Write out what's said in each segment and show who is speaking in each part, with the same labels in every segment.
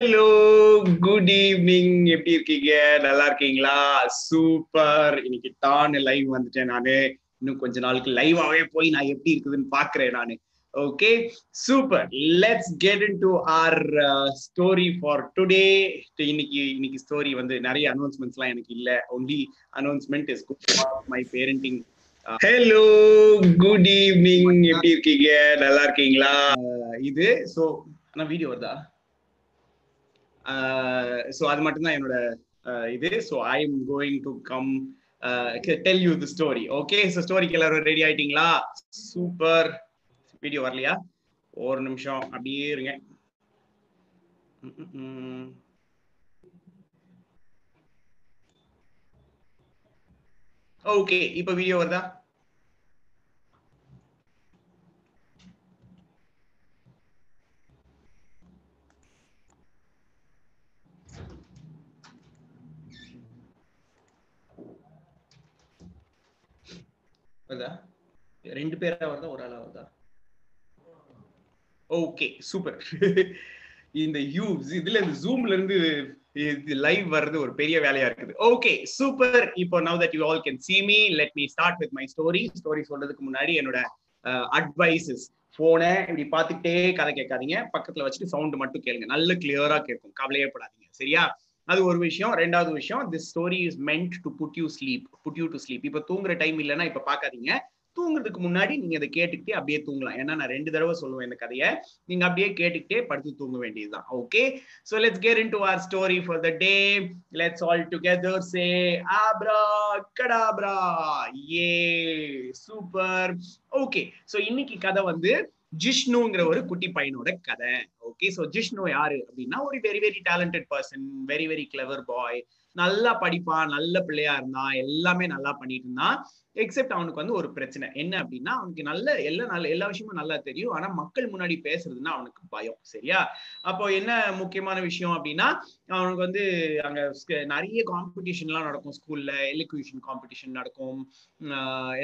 Speaker 1: Hello good evening எப்படி இருக்கீங்க? நல்லா இருக்கீங்களா? சூப்பர் இன்னைக்கு டான் லைவ் வந்துட்டேன் நானு. இன்னும் கொஞ்ச நாளுக்கு லைவாவே போய் நான் எப்படி இருக்குதுன்னு பாக்குறேன் நானு. Okay super let's get into our story for today இன்னைக்கு இன்னைக்கு ஸ்டோரி வந்து நிறைய அனௌன்ஸ்மெண்ட்ஸ்லாம் எனக்கு இல்ல. Only announcement is my parenting hello good evening எப்படி இருக்கீங்க? நல்லா இருக்கீங்களா? Uh, இது சோ ஆனா வீடியோ வருதா? ஸோ அது மட்டும்தான் என்னோட இது. So I am going to come tell you the story okay so ஸ்டோரிக்கு எல்லாரும் ரெடி ஆயிட்டீங்களா? சூப்பர் வீடியோ வரலையா? ஒரு நிமிஷம் அப்படியே இருங்க. ஓகே இப்போ வீடியோ வருதா? வருதா? ரெண்டு பேரா வருதா? ஒரு ஆளா வருதா? Okay super. இந்த யூ இதுல இந்த ஜூம்ல இருந்து லைவ் வர்றது ஒரு பெரிய வேலையா இருக்குது. Okay super. இப்போ now that you all can see me let me start with my story story சொல்றதுக்கு முன்னாடி என்னோட அட்வைசஸ் போனை இப்படி பார்த்துக்கிட்டே கதை கேட்காதீங்க. பக்கத்துல வச்சுட்டு சவுண்ட் மட்டும் கேளுங்க. நல்ல கிளியரா கேட்கும். கவலையே படாதீங்க. சரியா? அது ஒரு விஷயம். ரெண்டாவது விஷயம் this story is meant to put you sleep put you to sleep இப்போ தூங்குற டைம் இல்லைன்னா இப்போ பார்க்காதீங்க. தூங்குறதுக்கு முன்னாடி நீங்க அதை கேட்டுக்கிட்டே அப்படியே தூங்கலாம். ஏன்னா நான் ரெண்டு தடவை சொல்லுவேன் இந்த கதையை. நீங்க அப்படியே கேட்டுக்கிட்டே படுத்து தூங்க வேண்டியதுதான் okay so let's get into our story for the day let's all together say abracadabra A super okay so இன்னைக்கு கதை வந்து ஜிஷ்ணுங்கிற ஒரு குட்டி பையனோட கதை. ஓகே சோ ஜிஷ்ணு யாரு அப்படின்னா ஒரு very very talented person very very clever boy நல்லா படிப்பான் நல்ல பிள்ளையா இருந்தான் எல்லாமே நல்லா பண்ணிட்டு இருந்தான் எக்ஸெப்ட் அவனுக்கு வந்து ஒரு பிரச்சனை. என்ன அப்படின்னா அவனுக்கு நல்ல எல்லா நல்ல எல்லா விஷயமும் நல்லா தெரியும். ஆனா மக்கள் முன்னாடி பேசுறதுன்னா அவனுக்கு பயம் சரியா? அப்போ என்ன முக்கியமான விஷயம் அப்படின்னா அவனுக்கு வந்து அங்க நிறைய காம்படிஷன் எல்லாம் நடக்கும் ஸ்கூல்ல எலிகுவேஷன் காம்படிஷன் நடக்கும்.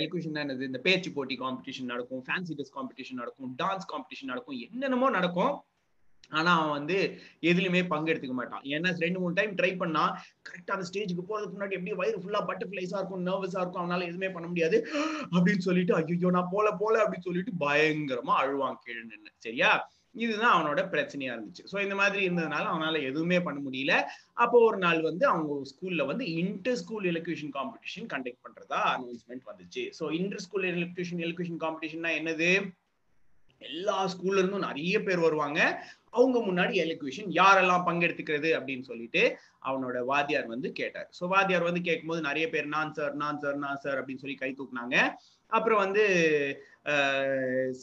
Speaker 1: எலிகுவேஷன் என்னது? இந்த பேச்சு போட்டி காம்படிஷன் நடக்கும். ஃபேன்சி ட்ரெஸ் காம்படிஷன் நடக்கும். டான்ஸ் காம்படிஷன் நடக்கும். என்னென்னமோ நடக்கும். ஆனா அவன் வந்து எதுலையுமே பங்கெடுத்துக்க மாட்டான். ஏன்னா ரெண்டு மூணு டைம் ட்ரை பண்ணா கரெக்டா அந்த ஸ்டேஜுக்கு போறதுக்கு முன்னாடி எப்படி வயிறு ஃபுல்லா பட்டர்ஃபிளைஸா இருக்கும் நர்வஸா இருக்கும் அவனால எதுவுமே பண்ண முடியாது. அப்படின்னு சொல்லிட்டு ஐயோ நான் போல போல அப்படின்னு சொல்லிட்டு பயங்கரமா அழுவான் கீழே நின்று சரியா? இதுதான் அவனோட பிரச்சனையா இருந்துச்சு. ஸோ இந்த மாதிரி இருந்ததுனால அவனால எதுவுமே பண்ண முடியல. அப்போ ஒரு நாள் வந்து அவங்க ஸ்கூல்ல வந்து inter school elocution competition conduct பண்றதா அனௌன்ஸ்மெண்ட் வந்துச்சு. So inter school elocution elocution காம்படிஷன்னா என்னது? எல்லா ஸ்கூல்ல இருந்தும் நிறைய பேர் வருவாங்க. அவங்க முன்னாடி எலக்யூஷன் யாரெல்லாம் பங்கெடுத்துக்கிறது அப்படின்னு சொல்லிட்டு அவனோட வாத்தியார் வந்து கேட்டார். ஸோ வாத்தியார் வந்து கேட்கும்போது நிறைய பேர் நான் சார் நான் சார் நான் சார் அப்படின்னு சொல்லி கை தூக்குனாங்க. அப்புறம் வந்து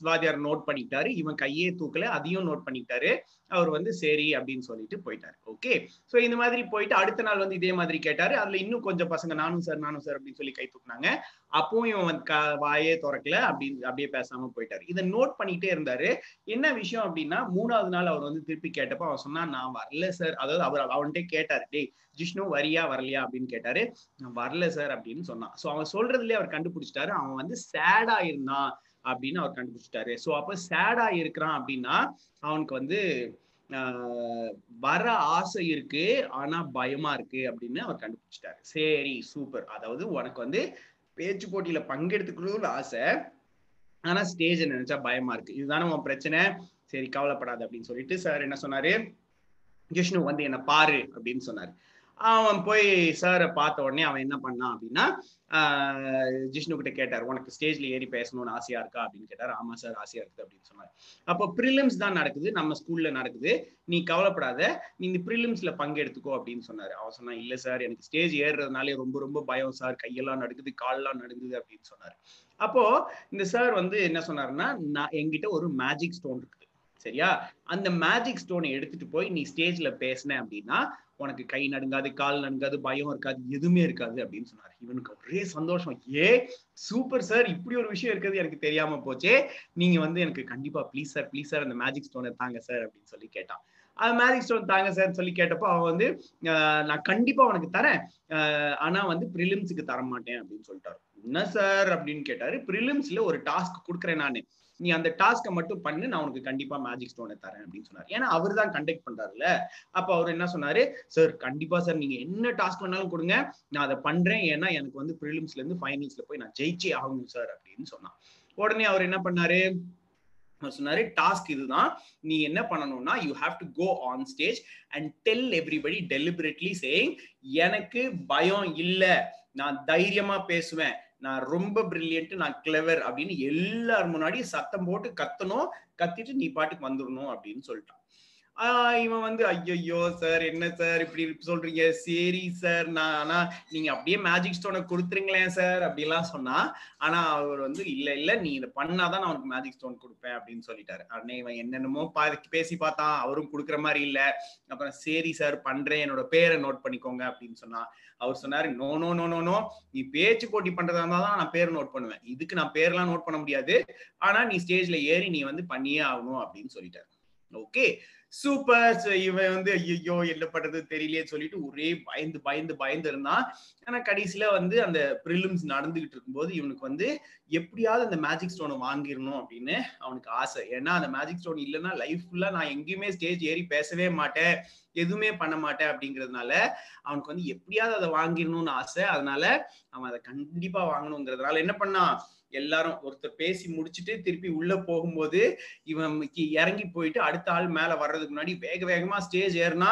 Speaker 1: வாத்தியார் நோட் பண்ணிக்கிட்டாரு இவன் கையே தூக்கல அதையும் நோட் பண்ணிக்கிட்டாரு அவர் வந்து சரி அப்படின்னு சொல்லிட்டு போயிட்டாரு. ஓகே ஸோ இந்த மாதிரி போயிட்டு அடுத்த நாள் வந்து இதே மாதிரி கேட்டாரு. அதுல இன்னும் கொஞ்சம் பசங்க நானும் சார் நானும் சார் அப்படின்னு சொல்லி கை தூக்குனாங்க. அப்பவும் இவன் வந்து வாயே திறக்கல அப்படின்னு அப்படியே பேசாம போயிட்டாரு. இதை நோட் பண்ணிட்டே இருந்தாரு. என்ன விஷயம் அப்படின்னா மூணாவது நாள் அவர் வந்து திருப்பி கேட்டப்போ அவன் சொன்னா நான் வரல சார் அதாவது அவர் அவன்கிட்ட கேட்டாரு டேய் ஜிஷ்ணு வரியா வரலையா? அப்படின்னு கேட்டாரு. நான் வரல சார் அப்படின்னு சொன்னான். ஸோ அவன் சொல்றதுலயே அவர் கண்டுபிடிச்சிட்டாரு. அவன் வந்து சேடா இருந்தான். அப்படின்னு அவர் கண்டுபிடிச்சிட்டாரு. ஸோ அப்போ சேடா இருக்கிறான் அப்படின்னா அவனுக்கு வந்து வர ஆசை இருக்கு ஆனா பயமா இருக்கு அப்படின்னு அவர் கண்டுபிடிச்சிட்டாரு. சரி சூப்பர் அதாவது உனக்கு வந்து பேச்சு போட்டியில பங்கெடுத்துக்கணும்னு ஆசை ஆனா ஸ்டேஜ் நினைச்சா பயமா இருக்கு. இதுதானே உன் பிரச்சனை? சரி கவலைப்படாது அப்படின்னு சொல்லிட்டு சார் என்ன சொன்னாரு? ஜிஷ்ணு வந்து என்ன பாரு அப்படின்னு சொன்னாரு. அவன் போய் சாரை பார்த்த உடனே அவன் என்ன பண்ணான் அப்படின்னா ஜிஷ்ணு கிட்ட கேட்டார் உனக்கு ஸ்டேஜ்ல ஏறி பேசணும்னு ஆசையா இருக்கா? அப்படின்னு கேட்டார். ஆமா சார் ஆசையா இருக்குது அப்படின்னு சொன்னார். அப்போ ப்ரிலிம்ஸ் தான் நடக்குது நம்ம ஸ்கூல்ல நடக்குது. நீ கவலைப்படாத நீ இந்த ப்ரிலிம்ஸ்ல பங்கெடுத்துக்கோ அப்படின்னு சொன்னாரு. அவன் சொன்னா இல்ல சார் எனக்கு ஸ்டேஜ் ஏறுறதுனாலே ரொம்ப ரொம்ப பயம் சார் கையெல்லாம் நடக்குது கால்லாம் நடுங்குது அப்படின்னு சொன்னாரு. அப்போ இந்த சார் வந்து என்ன சொன்னாருன்னா நான் என்கிட்ட ஒரு மேஜிக் ஸ்டோன் இருக்குது. சரியா? அந்த மேஜிக் ஸ்டோனை எடுத்துட்டு போய் நீ ஸ்டேஜ்ல பேசின அப்படின்னா உனக்கு கை நடுங்காது கால் நடுங்காது பயம் இருக்காது எதுவுமே இருக்காது அப்படின்னு சொன்னாரு. இவனுக்கு ஒரே சந்தோஷம். ஏ சூப்பர் சார் இப்படி ஒரு விஷயம் இருக்கிறது எனக்கு தெரியாம போச்சே. நீங்க வந்து எனக்கு கண்டிப்பா ப்ளீஸ் சார் ப்ளீஸ் சார் அந்த மேஜிக் ஸ்டோனை தாங்க சார் அப்படின்னு சொல்லி கேட்டான். அது மேஜிக் ஸ்டோன் தாங்க சார் சொல்லி கேட்டப்போ அவன் வந்து நான் கண்டிப்பா உனக்கு தரேன். ஆனா வந்து ப்ரிலிம்ஸுக்கு தர மாட்டேன் அப்படின்னு சொல்லிட்டாரு. என்ன சார் அப்படின்னு கேட்டாரு. ப்ரிலிம்ஸ்ல ஒரு டாஸ்க் கொடுக்குறேன் நான். நீ அந்த டாஸ்க்கை மட்டும் பண்ணு நான் உனக்கு கண்டிப்பா மேஜிக் ஸ்டோனை தரேன் அப்படின்னு சொன்னார். ஏன்னா அவர் தான் கண்டக்ட் பண்றாருல அப்ப அவர் என்ன சொன்னாரு? சார் கண்டிப்பா சார் நீங்க என்ன டாஸ்க் வேணாலும் கொடுங்க. நான் அதை பண்றேன். ஏன்னா எனக்கு வந்து ப்ரிலிம்ஸ்ல இருந்து ஃபைனல்ஸ்ல போய் நான் ஜெயிச்சே ஆகணும் சார் அப்படின்னு சொன்னான். உடனே அவர் என்ன பண்ணாரு? அவர் சொன்னாரு டாஸ்க் இதுதான். நீ என்ன பண்ணணும்னா you have to go on stage and tell everybody deliberately saying எனக்கு பயம் இல்லை. நான் தைரியமா பேசுவேன். நான் ரொம்ப பிரில்லியன்ட் நான் கிளவர் அப்படின்னு எல்லார் முன்னாடியும் சத்தம் போட்டு கத்தணும் கத்திட்டு நீ பாட்டுக்கு வந்துடணும் அப்படின்னு சொல்லிட்டான். இவன் வந்து ஐயோ சார் என்ன சார் இப்படி சொல்றீங்க? சரி சார் நான் ஆனா நீங்க அப்படியே மேஜிக் ஸ்டோனை கொடுத்துருங்களேன் சார் அப்படிலாம் சொன்னா ஆனா அவர் வந்து இல்ல இல்ல நீ இதை பண்ணாதான் நான் உனக்கு மேஜிக் ஸ்டோன் கொடுப்பேன் அப்படின்னு சொல்லிட்டாரு. அண்ணே இவன் என்னென்னமோ பா பேசி பார்த்தான். அவரும் கொடுக்குற மாதிரி இல்ல. அப்புறம் சரி சார் பண்றேன். என்னோட பேரை நோட் பண்ணிக்கோங்க அப்படின்னு சொன்னா அவர் சொன்னாரு no no no no no. நீ பேச்சு போட்டி பண்றதா இருந்தா தான் நான் பேர் நோட் பண்ணுவேன். இதுக்கு நான் பேர்லாம் நோட் பண்ண முடியாது. ஆனா நீ ஸ்டேஜ்ல ஏறி நீ வந்து பண்ணியே ஆகணும் அப்படின்னு சொல்லிட்டாரு. Okay super. இவன் வந்து ஐயோ என்ன பண்றது தெரியலையே சொல்லிட்டு ஒரே பயந்து பயந்து பயந்து இருந்தான். ஆனா கடைசியில வந்து அந்த ப்ரிலிம்ஸ் நடந்துகிட்டு இருக்கும்போது இவனுக்கு வந்து எப்படியாவது அந்த மேஜிக் ஸ்டோனை வாங்கிடணும் அப்படின்னு அவனுக்கு ஆசை. ஏன்னா அந்த மேஜிக் ஸ்டோன் இல்லைன்னா லைஃப் ஃபுல்லா நான் எங்கேயுமே ஸ்டேஜ் ஏறி பேசவே மாட்டேன். எதுவுமே பண்ண மாட்டேன் அப்படிங்கிறதுனால அவனுக்கு வந்து எப்படியாவது அதை வாங்கிடணும்னு ஆசை. அதனால அவன் அதை கண்டிப்பா வாங்கணுங்கிறதுனால என்ன பண்ணான்? எல்லாரும் ஒருத்தர் பேசி முடிச்சுட்டு திருப்பி உள்ள போகும்போது இவன் இறங்கி போயிட்டு அடுத்த ஆள் மேல வர்றதுக்கு முன்னாடி வேக வேகமா ஸ்டேஜ் ஏறினா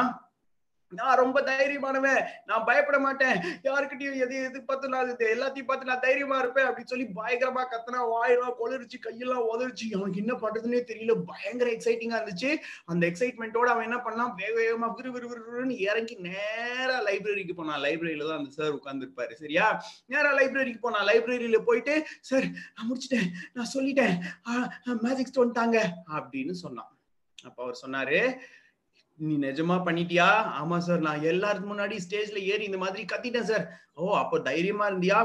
Speaker 1: நான் ரொம்ப தைரியமானவன். நான் பயப்பட மாட்டேன். யாருக்கிட்டையும் எது எது பார்த்து நான் எல்லாத்தையும் பார்த்து நான் தைரியமா இருப்பேன் அப்படின்னு சொல்லி பயங்கரமா கத்தனா வாயெல்லாம் கொளிருச்சு கையெல்லாம் உதறிச்சு. அவனுக்கு என்ன பண்றதுன்னே தெரியல. பயங்கர எக்ஸைட்டிங்கா இருந்துச்சு. அந்த எக்ஸைட்மெண்ட்டோட அவன் என்ன பண்ணான்? வேக வேகமா விறு விறு விறுன்னு இறங்கி நேரா லைப்ரரிக்கு போனான். லைப்ரரியில தான் அந்த சார் உட்காந்துருப்பாரு சரியா? நேரா லைப்ரரிக்கு போனான். லைப்ரரியில போயிட்டு சார் நான் முடிச்சிட்டேன். நான் சொல்லிட்டேன். மேஜிக் ஸ்டோன் தாங்க. அப்படின்னு சொன்னான். அப்ப அவர் சொன்னாரு நீ நிஜமா பண்ணிட்டியா? ஆமா சார் நான் எல்லாருக்கு முன்னாடி ஸ்டேஜ்ல ஏறி இந்த மாதிரி கத்திட்டேன் சார் ஓ அப்போ தைரியமா இருந்தியா?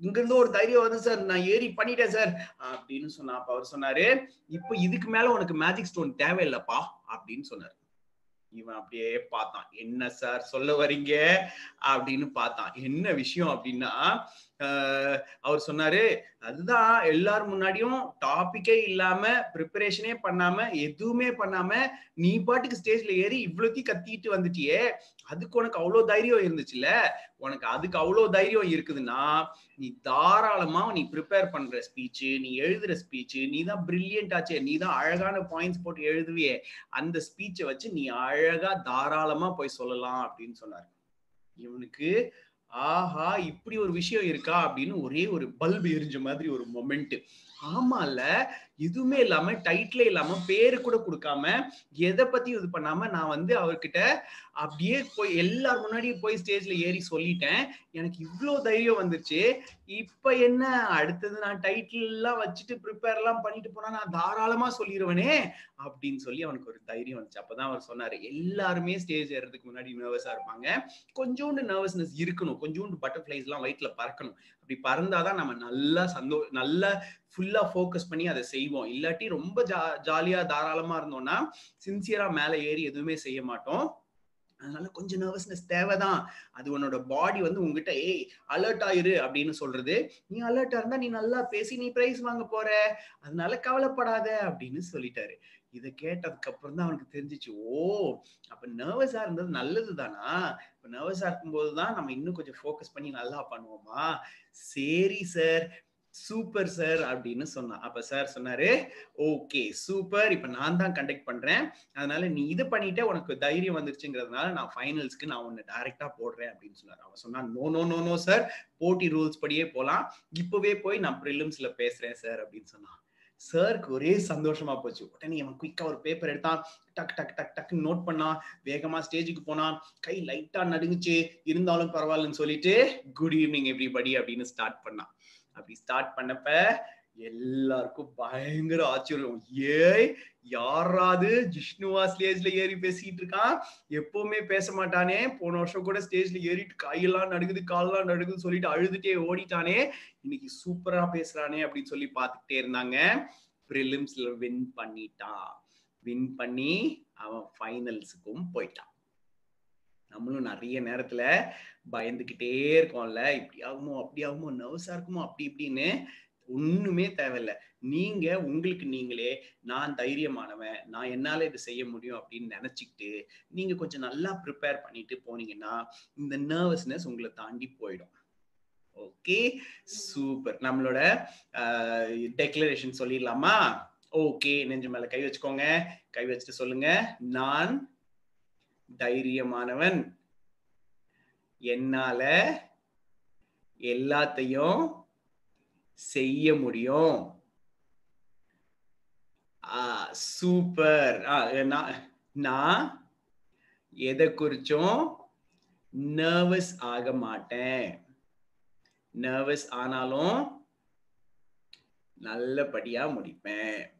Speaker 1: இங்க இருந்து ஒரு தைரியம் வருது சார் நான் ஏறி பண்ணிட்டேன் சார் அப்படின்னு சொன்னா அப்ப அவர் சொன்னாரு இப்போ இதுக்கு மேல உனக்கு மேஜிக் ஸ்டோன் தேவையில்லப்பா அப்படின்னு சொன்னாரு. இவன் அப்படியே பார்த்தான். என்ன சார் சொல்ல வரீங்க? அப்படின்னு பார்த்தான். என்ன விஷயம் அப்படின்னா அவர் சொன்னாரு அதுதான் எல்லாரும் முன்னாடியும் டாபிக்கே இல்லாம ப்ரிப்பரேஷனே பண்ணாம எதுவுமே பண்ணாம நீ பாட்டுக்கு ஸ்டேஜ்ல ஏறி இவ்வளோத்தையும் கத்திட்டு வந்துட்டியே அதுக்கு உனக்கு அவ்வளோ தைரியம் இருந்துச்சுல்ல உனக்கு அதுக்கு அவ்வளோ தைரியம் இருக்குதுன்னா நீ தாராளமா நீ ப்ரிப்பேர் பண்ற ஸ்பீச்சு நீ எழுதுற ஸ்பீச்சு நீ தான் பிரில்லியன்ட் ஆச்சே நீ தான் அழகான பாயிண்ட்ஸ் போட்டு எழுதுவியே அந்த ஸ்பீச்சை வச்சு நீ அழகா தாராளமா போய் சொல்லலாம் அப்படின்னு சொன்னாரு. இவனுக்கு ஆஹா இப்படி ஒரு விஷயம் இருக்கா? அப்படின்னு ஒரே ஒரு பல்பு எரிஞ்ச மாதிரி ஒரு மொமெண்ட் ஆமால எதுவுமே இல்லாம டைட்டிலே இல்லாம பேரு கூட கொடுக்காம எதை பத்தி இது பண்ணாம நான் வந்து அவர்கிட்ட அப்படியே போய் எல்லார் முன்னாடியும் போய் ஸ்டேஜ்ல ஏறி சொல்லிட்டேன். எனக்கு இவ்வளோ தைரியம் வந்துருச்சு. இப்ப என்ன? அடுத்தது நான் டைட்டில் எல்லாம் வச்சுட்டு ப்ரிப்பேர் எல்லாம் பண்ணிட்டு போனா நான் தாராளமா சொல்லிடுவேனே அப்படின்னு சொல்லி அவனுக்கு ஒரு தைரியம் வந்துச்சு. அப்பதான் அவர் சொன்னாரு எல்லாருமே ஸ்டேஜ் ஏறதுக்கு முன்னாடி நர்வஸா இருப்பாங்க. கொஞ்சோண்டு நர்வஸ்னஸ் இருக்கணும். கொஞ்சோண்டு பட்டர்ஃபிளைஸ் எல்லாம் வயிற்றுல பறக்கணும். அப்படி பறந்தாதான் நம்ம நல்லா சந்தோ நல்லா ஃபுல்லா ஃபோக்கஸ் பண்ணி அதை செய்வோம். இல்லாட்டி ரொம்ப ஜா ஜாலியா தாராளமா இருந்தோம்னா சின்சியரா மேல ஏறி எதுவுமே செய்ய மாட்டோம். அதனால கொஞ்சம் நர்வஸ்னஸ் தேவைதான். அது உன்னோட பாடி வந்து உங்ககிட்ட ஏய் அலர்ட் ஆயிரு அப்படின்னு சொல்றது. நீ அலர்ட்டா இருந்தா நீ நல்லா பேசி நீ பிரைஸ் வாங்க போற. அதனால கவலைப்படாத அப்படின்னு சொல்லிட்டாரு. இதை கேட்டதுக்கு அப்புறம் தான் அவனுக்கு தெரிஞ்சிச்சு ஓ அப்ப நர்வஸா இருந்தது நல்லது தானா? இப்ப நர்வஸா இருக்கும்போது தான் நம்ம இன்னும் கொஞ்சம் ஃபோக்கஸ் பண்ணி நல்லா பண்ணுவோமா? சரி சார் சூப்பர் சார் அப்படின்னு சொன்னா. அப்ப சார் சொன்னாரு ஓகே சூப்பர் இப்ப நான் தான் கண்டக்ட் பண்றேன். அதனால நீ இது பண்ணிட்டே உனக்கு தைரியம் வந்துருச்சுங்கிறதுனால நான் ஃபைனல்ஸ்க்கு நான் உன்னை டைரக்டா போடுறேன் அப்படின்னு சொன்னார். அவன் சொன்னான் no no no no sir போட்டி ரூல்ஸ் படியே போலாம். இப்பவே போய் நான் ப்ரிலிம்ஸ்ல பேசுறேன் சார் அப்படின்னு சொன்னான் சாருக்கு ஒரே சந்தோஷமா போச்சு. உடனே அவன் குயிக்கா ஒரு பேப்பர் எடுத்தான். டக் டக் டக் டக் நோட் பண்ணான். வேகமா ஸ்டேஜுக்கு போனான். கை லைட்டா நடுங்குச்சு. இருந்தாலும் பரவாயில்லன்னு சொல்லிட்டு குட் ஈவினிங் எவ்ரிபடி அப்படின்னு ஸ்டார்ட் பண்ணான். அப்படி ஸ்டார்ட் பண்ணப்ப எல்லாருக்கும் பயங்கர ஆச்சரியம். ஏய் யாராவது ஜிஷ்ணுவா ஸ்டேஜ்ல ஏறி பேசிட்டு இருக்கான்? எப்பவுமே பேச மாட்டானே. போன வருஷம் கூட ஸ்டேஜ்ல ஏறிட்டு கையெல்லாம் நடுகுது காலெல்லாம் நடுகுதுன்னு சொல்லிட்டு அழுதுட்டே ஓடிட்டானே. இன்னைக்கு சூப்பரா பேசுறானே அப்படின்னு சொல்லி பார்த்துக்கிட்டே இருந்தாங்க. ப்ரிலிம்ஸ்ல வின் பண்ணிட்டான். வின் பண்ணி அவன் ஃபைனல்ஸுக்கும் போயிட்டான். நம்மளும் நிறைய நேரத்துல பயந்துக்கிட்டே இருக்கோம்ல. இப்படி ஆகுமோ அப்படி ஆகுமோ நர்வஸா இருக்குமோ அப்படி இப்படின்னு ஒண்ணுமே தேவையில்ல. நீங்க உங்களுக்கு நீங்களே நான் தைரியமானவன் நான் என்னால இது செய்ய முடியும் அப்படின்னு நினைச்சுக்கிட்டு நீங்க கொஞ்சம் நல்லா ப்ரிப்பேர் பண்ணிட்டு போனீங்கன்னா இந்த நர்வஸ்னஸ் உங்களை தாண்டி போயிடும். ஓகே சூப்பர் நம்மளோட டெக்ளரேஷன் சொல்லிடலாமா? ஓகே நெஞ்சு மேல கை வச்சுக்கோங்க. கை வச்சுட்டு சொல்லுங்க. நான் தைரியமானவன். என்னால எல்லாத்தையும் செய்ய முடியும். சூப்பர். நான் எதை குறிச்சும் நர்வஸ் ஆக மாட்டேன். நர்வஸ் ஆனாலும் நல்லபடியா முடிப்பேன்.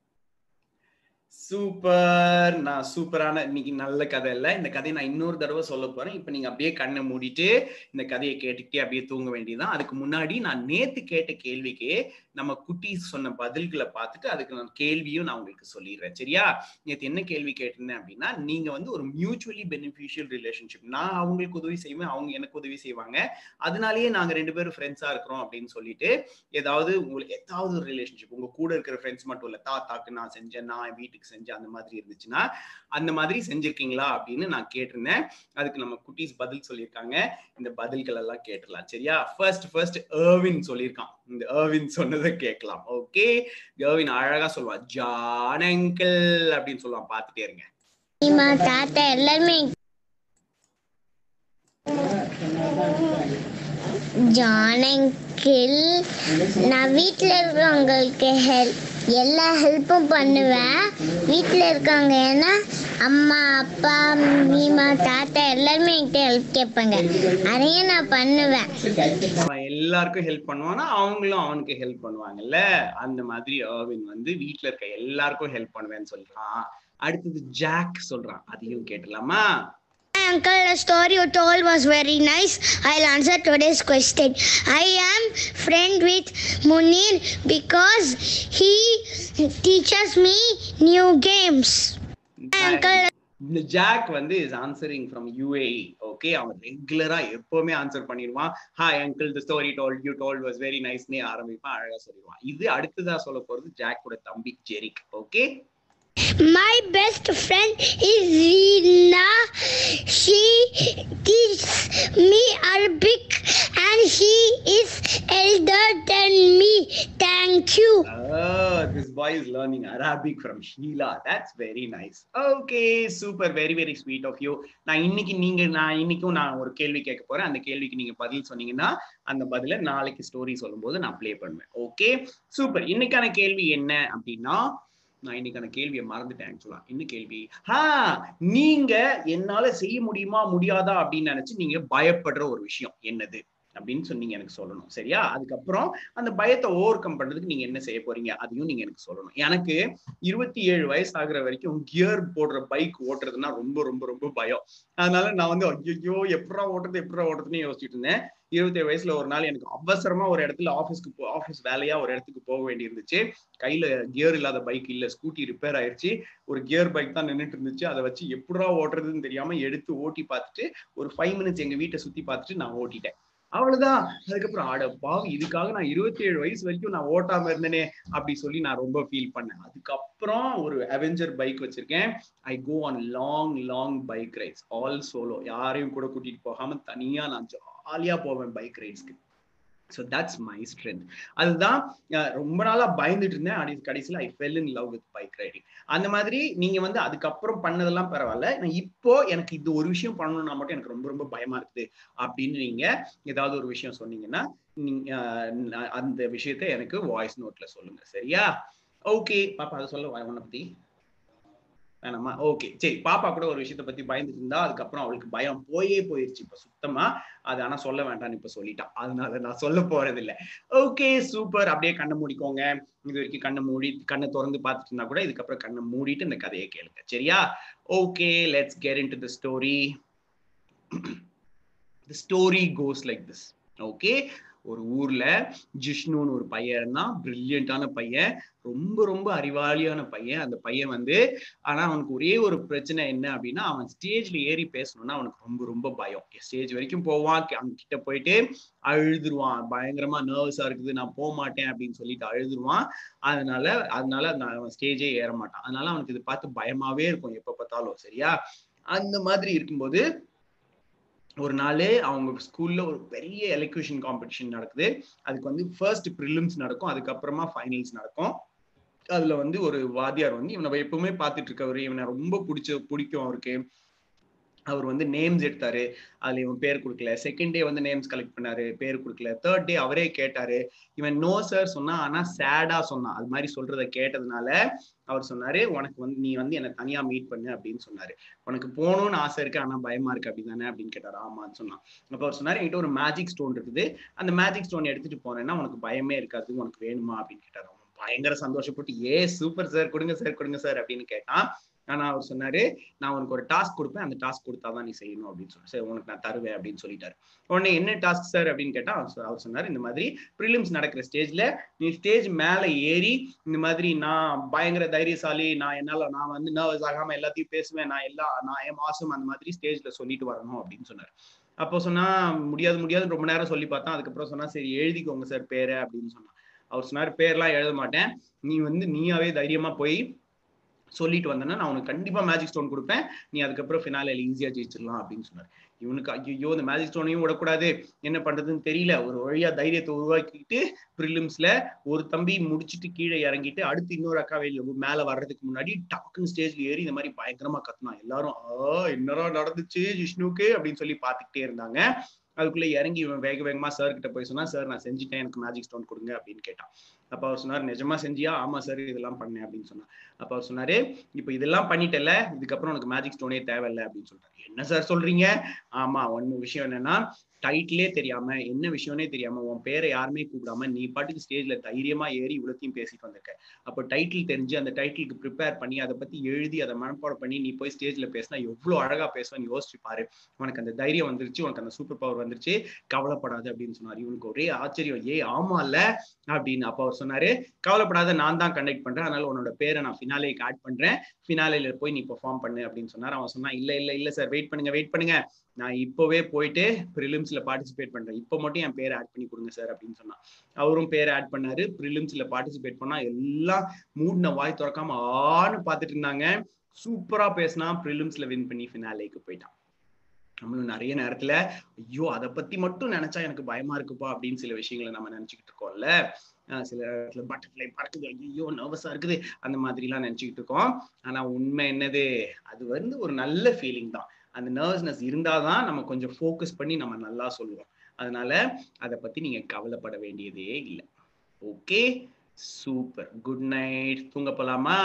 Speaker 1: சூப்பர். நான் சூப்பரான இன்னைக்கு நல்ல கதை இல்ல. இந்த கதையை நான் இன்னொரு தடவை சொல்ல போறேன். இப்ப நீங்க அப்படியே கண்ணை மூடிட்டு இந்த கதையை கேட்டுக்கிட்டே அப்படியே தூங்க வேண்டியதுதான். அதுக்கு முன்னாடி நான் நேத்து கேட்ட கேள்விக்கு நம்ம குட்டி சொன்ன பதில்களை பார்த்துட்டு அதுக்கு நான் கேள்வியும் நான் உங்களுக்கு சொல்லிடுறேன். சரியா? நேற்று என்ன கேள்வி கேட்டிருந்தேன் அப்படின்னா நீங்க வந்து ஒரு மியூச்சுவலி பெனிஃபிஷியல் ரிலேஷன்ஷிப் நான் அவங்களுக்கு உதவி செய்வேன் அவங்க எனக்கு உதவி செய்வாங்க. அதனாலேயே நாங்க ரெண்டு பேரும் ஃப்ரெண்ட்ஸா இருக்கிறோம் அப்படின்னு சொல்லிட்டு ஏதாவது உங்களுக்கு ஏதாவது ஒரு ரிலேஷன்ஷிப் உங்க கூட இருக்கிற ஃப்ரெண்ட்ஸ் மட்டும் இல்ல தாத்தாக்கு நான் செஞ்சேன் நான் வீட்டுக்கு செஞ்சேன் அந்த மாதிரி இருந்துச்சுன்னா அந்த மாதிரி செஞ்சிருக்கீங்களா அப்படின்னு நான் கேட்டிருந்தேன். அதுக்கு நம்ம குட்டீஸ் பதில் சொல்லியிருக்காங்க. இந்த பதில்கள் எல்லாம் கேட்டுடலாம். சரியா? ஃபர்ஸ்ட் ஃபர்ஸ்ட் ஏர்வின் சொல்லியிருக்கான். இந்த ஏர்வின் சொன்னதை கேட்கலாம். ஓகே ஏர்வின் அழகா சொல்லுவான் ஜான் அங்கிள் அப்படின்னு சொல்லுவான் பாத்துட்டே இருங்க.
Speaker 2: தாத்தா எல்லாருமே ஜான் அங்கிள் நான் வீட்டுல இருக்கிறவங்களுக்கு ஹெல்ப் எல்லா ஹெல்ப்பும் பண்ணுவேன். வீட்டில் இருக்காங்க. ஏன்னா அம்மா அப்பா மீமா தாத்தா எல்லாருமே என்கிட்ட ஹெல்ப் கேட்பாங்க. அதையும் நான் பண்ணுவேன்.
Speaker 1: அவன் எல்லாருக்கும் ஹெல்ப் பண்ணுவானா? அவங்களும் அவனுக்கு ஹெல்ப் பண்ணுவாங்கல்ல? அந்த மாதிரி அவன் வந்து வீட்ல இருக்க எல்லாருக்கும் ஹெல்ப் பண்ணுவேன்னு சொல்றான். அடுத்தது ஜாக் சொல்றான். அதையும் கேட்டலாமா?
Speaker 2: Uncle, the story you told was very nice. I'll answer today's question. I am friend with Munir because he teaches me new games. Uncle,
Speaker 1: இந்த ஜாக் வந்து is answering from UAE okay அவன் ரெகுலரா எப்பவுமே answer பண்ணிடுவான் hi uncle the story told you told was very நைஸ்னே ஆரம்பிப்பான் அழகா சொல்லிடுவான் இது அடுத்ததா சொல்ல போறது ஜாக்கோட தம்பி Jerick okay
Speaker 2: my best friend is Rina. She teaches me Arabic and she is elder than me. Thank you.
Speaker 1: Oh, this boy is learning Arabic from Sheila. That's very nice. Okay, super, very very sweet of you. நான் இன்னைக்கு நீங்க நான் இன்னைக்கும் நான் ஒரு கேள்வி கேட்க போறேன் அந்த கேள்விக்கு நீங்க பதில் சொன்னீங்கன்னா அந்த பதில நாளைக்கு ஸ்டோரி சொல்லும்போது நான் ப்ளே பண்ணுவேன் ஓகே சூப்பர் இன்னைக்கான கேள்வி என்ன அப்படின்னா நான் இன்னைக்கான கேள்வியை மறந்துட்டேன் ஆக்சுவலா இன்னும் கேள்வி? ஹா நீங்க என்னால செய்ய முடியுமா முடியாதா? அப்படின்னு நினைச்சு நீங்க பயப்படுற ஒரு விஷயம். என்னது? அப்படின்னு சொல்லி நீங்க எனக்கு சொல்லணும். சரியா? அதுக்கப்புறம் அந்த பயத்தை ஓவர் கம் பண்றதுக்கு நீங்க என்ன செய்ய போறீங்க? அதையும் நீங்க எனக்கு சொல்லணும். எனக்கு இருபத்தி ஏழு வயசு ஆகுற வரைக்கும் கியர் போடுற பைக் ஓட்டுறதுன்னா ரொம்ப ரொம்ப ரொம்ப பயம். அதனால நான் வந்து ஐயோ எப்படா ஓட்டுறது எப்படா ஓட்டுறதுன்னு யோசிச்சுட்டு இருந்தேன். இருபத்தி ஏழு வயசுல ஒரு நாள் எனக்கு அவசரமா ஒரு இடத்துல ஆஃபீஸ்க்கு போ ஆஃபீஸ் வேலையா ஒரு இடத்துக்கு போக வேண்டியிருந்துச்சு. கையில கியர் இல்லாத பைக் இல்ல ஸ்கூட்டி ரிப்பேர் ஆயிருச்சு. ஒரு கியர் பைக் தான் நின்றுட்டு இருந்துச்சு. அதை வச்சு எப்படா ஓட்டுறதுன்னு தெரியாம எடுத்து ஓட்டி பார்த்துட்டு ஒரு ஃபைவ் மினிட்ஸ் எங்க வீட்டை சுத்தி பார்த்துட்டு நான் ஓட்டிட்டேன். அவ்வளவுதான். அதுக்கப்புறம் ஆட பாவம் இதுக்காக நான் இருபத்தி ஏழு வயசு வரைக்கும் நான் ஓட்டாம இருந்தேனே அப்படி சொல்லி நான் ரொம்ப ஃபீல் பண்ணேன். அதுக்கப்புறம் ஒரு அவெஞ்சர் பைக் வச்சிருக்கேன். I go on long long bike rides all solo யாரையும் கூட கூட்டிட்டு போகாம தனியா நான் ஜாலியா போவேன் பைக் ரைட்ஸ்க்கு ஸோ தட்ஸ் மை ஸ்ட்ரென்த் அதுதான் ரொம்ப நாளா பயந்துட்டு இருந்தேன். அடி கடைசியில் I fell in love with bike riding அந்த மாதிரி நீங்க வந்து அதுக்கப்புறம் பண்ணதெல்லாம் பரவாயில்ல. நான் இப்போ எனக்கு இது ஒரு விஷயம் பண்ணணும்னா மட்டும் எனக்கு ரொம்ப ரொம்ப பயமா இருக்குது அப்படின்னு நீங்க ஏதாவது ஒரு விஷயம் சொன்னீங்கன்னா நீங்க அந்த விஷயத்த எனக்கு வாய்ஸ் நோட்ல சொல்லுங்க. சரியா? ஓகே பாப்பா அதை சொல்ல உன்னை பற்றி வேணாமா ஓகே சரி பாப்பா கூட ஒரு விஷயத்த பத்தி பயந்துட்டு இருந்தா அதுக்கப்புறம் அவளுக்கு பயம் போயே போயிருச்சு. இப்ப சுத்தமா அது ஆனா சொல்ல வேண்டாம்னு இப்ப சொல்லிட்டான் அதனால நான் சொல்ல போறது இல்ல ஓகே சூப்பர் அப்படியே கண்ணை மூடிக்கோங்க. இது வரைக்கும் கண்ணை மூடி கண்ணை திறந்து பார்த்துட்டு இருந்தா கூட இதுக்கப்புறம் கண்ணை மூடிட்டு இந்த கதையை கேளுங்க. சரியா? Okay let's get into the story the story goes like this okay ஒரு ஊர்ல ஜிஷ்ணுன்னு ஒரு பையன் இருந்தான் பிரில்லியண்டான பையன் ரொம்ப ரொம்ப அறிவாளியான பையன். அந்த பையன் வந்து ஆனா அவனுக்கு ஒரே ஒரு பிரச்சனை என்ன அப்படின்னா அவன் ஸ்டேஜ்ல ஏறி பேசணும்னா அவனுக்கு ரொம்ப ரொம்ப பயம். ஸ்டேஜ் வரைக்கும் போவான் அவங்க கிட்ட போயிட்டு அழுதுருவான். பயங்கரமா நர்வஸா இருக்குது நான் போக மாட்டேன் அப்படின்னு சொல்லிட்டு அழுதுருவான். அதனால அதனால அவன் ஸ்டேஜே ஏற மாட்டான். அதனால அவனுக்கு இது பார்த்து பயமாவே இருக்கும் எப்ப பார்த்தாலும் சரியா? அந்த மாதிரி இருக்கும்போது ஒரு நாள் அவங்க ஸ்கூல்ல ஒரு பெரிய எலக்யூஷன் காம்படிஷன் நடக்குது. அதுக்கு வந்து ஃபர்ஸ்ட் ப்ரிலிம்ஸ் நடக்கும் அதுக்கப்புறமா ஃபைனல்ஸ் நடக்கும். அதுல வந்து ஒரு வாத்தியார் வந்து இவனை எப்பவுமே பார்த்துட்டு இருக்கவர் இவனை ரொம்ப பிடிச்ச பிடிக்கும் அவருக்கு. அவர் வந்து நேம்ஸ் எடுத்தாரு. அதுல இவன் பேர் கொடுக்கல. செகண்ட் டே வந்து நேம்ஸ் கலெக்ட் பண்ணாரு. பேர் கொடுக்கல. தேர்ட் டே அவரே கேட்டாரு. இவன் நோ சார் சொன்னா ஆனா சேடா சொன்னான். அது மாதிரி சொல்றத கேட்டதுனால அவர் சொன்னாரு உனக்கு வந்து நீ வந்து என்ன தனியா மீட் பண்ணு அப்படின்னு சொன்னாரு. உனக்கு போகணும்னு ஆசை இருக்கு ஆனா பயமா இருக்கு அப்படிதானே அப்படின்னு கேட்டாரு. ஆமான்னு சொன்னான். அப்ப அவர் சொன்னாரு என்கிட்ட ஒரு மேஜிக் ஸ்டோன் இருக்குது. அந்த மேஜிக் ஸ்டோன் எடுத்துட்டு போனேன்னா உனக்கு பயமே இருக்காது. உனக்கு வேணுமா? அப்படின்னு கேட்டாரு. பயங்கர சந்தோஷப்பட்டு ஏ சூப்பர் சார் கொடுங்க சார் கொடுங்க சார் அப்படின்னு கேட்டான். ஆனா அவர் சொன்னாரு நான் உனக்கு ஒரு டாஸ்க் கொடுப்பேன் அந்த டாஸ்க் கொடுத்தாதான் நீ செய்யணும் அப்படின்னு சொல்லி சரி உனக்கு நான் தருவேன் அப்படின்னு சொல்லிட்டாரு. உடனே என்ன டாஸ்க் சார் அப்படின்னு கேட்டா அவர் சொன்னாரு இந்த மாதிரி ப்ரிலிம்ஸ் நடக்கிற ஸ்டேஜ்ல நீ ஸ்டேஜ் மேல ஏறி இந்த மாதிரி நான் பயங்கர தைரியசாலி நான் என்னால நான் வந்து நர்வஸ் ஆகாம எல்லாத்தையும் பேசுவேன் நான் எல்லா நான் ஏன் மாசம் அந்த மாதிரி ஸ்டேஜ்ல சொல்லிட்டு வரணும் அப்படின்னு சொன்னாரு. அப்போ சொன்னா முடியாது முடியாது ரொம்ப நேரம் சொல்லி பார்த்தா அதுக்கப்புறம் சொன்னா சரி எழுதிக்கோங்க சார் பேரு அப்படின்னு சொன்னா அவர் சொன்னார் பேர்லாம் எழுத மாட்டேன். நீ வந்து நீயாவே தைரியமா போய் சொல்லிட்டு வந்தேன்னா நான் உனக்கு கண்டிப்பா மேஜிக் ஸ்டோன் கொடுப்பேன். நீ அதுக்கப்புறம் ஃபினாலில் ஈஸியா ஜெயிச்சிடலாம் அப்படின்னு சொன்னார். இவனுக்கு ஐயோ இந்த மேஜிக் ஸ்டோனையும் விடக்கூடாது. என்ன பண்றதுன்னு தெரியல. ஒரு வழியா தைரியத்தை உருவாக்கிட்டு ப்ரிலிம்ஸ்ல ஒரு தம்பி முடிச்சுட்டு கீழே இறங்கிட்டு அடுத்து இன்னொரு அக்கா வெளியில மேல வர்றதுக்கு முன்னாடி டக்குன்னு ஸ்டேஜ்ல ஏறி இந்த மாதிரி பயங்கரமா கத்துனான். எல்லாரும் ஆஹ் என்னடா நடந்துச்சு ஜிஷ்ணுக்கு அப்படின்னு சொல்லி பாத்துக்கிட்டே இருந்தாங்க. அதுக்குள்ள இறங்கி இவன் வேக வேகமா சார் கிட்ட போய் சொன்னா சார் நான் செஞ்சுட்டேன். எனக்கு மேஜிக் ஸ்டோன் கொடுங்க அப்படின்னு கேட்டான். அப்ப அவர் சொன்னார் நிஜமா செஞ்சியா? ஆமா சார் இதெல்லாம் பண்ணேன் அப்படின்னு சொன்னா அப்ப அவர் சொன்னாரு இப்போ இதெல்லாம் பண்ணிட்டல இதுக்கப்புறம் உனக்கு மேஜிக் ஸ்டோனே தேவையில்லை அப்படின்னு சொல்றாரு என்ன சார் சொல்றீங்க? ஆமா ஒன்னு விஷயம் என்னன்னா டைட்டிலே தெரியாம என்ன விஷயம்னே தெரியாம உன் பேரை யாருமே கூப்பிடாம நீ பாட்டுக்கு ஸ்டேஜ்ல தைரியமா ஏறி இவ்வளோத்தையும் பேசிட்டு வந்திருக்க. அப்போ டைட்டில் தெரிஞ்சு அந்த டைட்டிலுக்கு ப்ரிப்பேர் பண்ணி அதை பத்தி எழுதி அதை மனப்பாடம் பண்ணி நீ போய் ஸ்டேஜ்ல பேசினா எவ்வளவு அழகா பேசுவான்னு யோசிச்சு பாரு. உனக்கு அந்த தைரியம் வந்துருச்சு உனக்கு அந்த சூப்பர் பவர் வந்துருச்சு கவலைப்படாது அப்படின்னு சொன்னார். இவனுக்கு ஒரே ஆச்சரியம் ஏ ஆமா இல்ல? அப்படின்னு அப்ப அவர் சொன்னாரு கவலைப்படாத நான் தான் கண்டக்ட் பண்றேன். அதனால உன்னோட பேரை நான் ஃபினாலேக்கு ஆட் பண்றேன். ஃபினாலேல போய் நீ பெர்ஃபார்ம் பண்ணு அப்படின்னு சொன்னார். அவன் சொன்னா இல்ல இல்ல இல்ல சார் வெயிட் பண்ணுங்க வெயிட் பண்ணுங்க. நான் இப்போவே போயிட்டு ப்ரிலிம்ஸ்ல பார்ட்டிசிபேட் பண்றேன். இப்போ மட்டும் என் பேரை ஆட் பண்ணி கொடுங்க சார் அப்படின்னு சொன்னான். அவரும் பேரை ஆட் பண்ணாரு. ப்ரிலிம்ஸ்ல பார்ட்டிசிபேட் பண்ணா எல்லாம் மூடின வாய் திறக்காம ஆன்னு பார்த்துட்டு இருந்தாங்க. சூப்பரா பேசினா ப்ரிலிம்ஸ்ல வின் பண்ணி ஃபினாலேக்கு போயிட்டான். நம்மளும் நிறைய நேரத்துல ஐயோ அதை பத்தி மட்டும் நினைச்சா எனக்கு பயமா இருக்குப்பா அப்படின்னு சில விஷயங்களை நம்ம நினைச்சுக்கிட்டு இருக்கோம்ல. சில இடத்துல பட்டர்ஃப்ளை பறக்குது. ஐயோ நர்வஸா இருக்குது. அந்த மாதிரிலாம் எல்லாம் நினைச்சுக்கிட்டு இருக்கோம். ஆனா உண்மை என்னது? அது வந்து ஒரு நல்ல ஃபீலிங் தான். அந்த நர்வஸ்னஸ் இருந்தாதான் நம்ம கொஞ்சம் ஃபோக்கஸ் பண்ணி நம்ம நல்லா சொல்லுவோம். அதனால அதை பற்றி நீங்கள் கவலைப்பட வேண்டியதே இல்லை. ஓகே சூப்பர் குட் நைட் தூங்க போலாமா?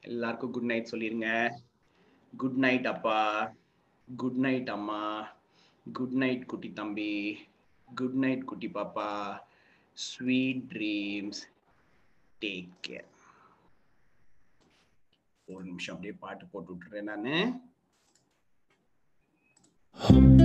Speaker 1: எல்லாருக்கும் குட் நைட் சொல்லிருங்க. குட் நைட் அப்பா. குட் நைட் அம்மா. குட் நைட் குட்டி தம்பி. குட் நைட் குட்டி பாப்பா. ஸ்வீட் ட்ரீம்ஸ் டேக் கேர் ஒரு நிமிஷம் அப்படியே பாட்டு போட்டு விட்டுறேன் நான். Oh.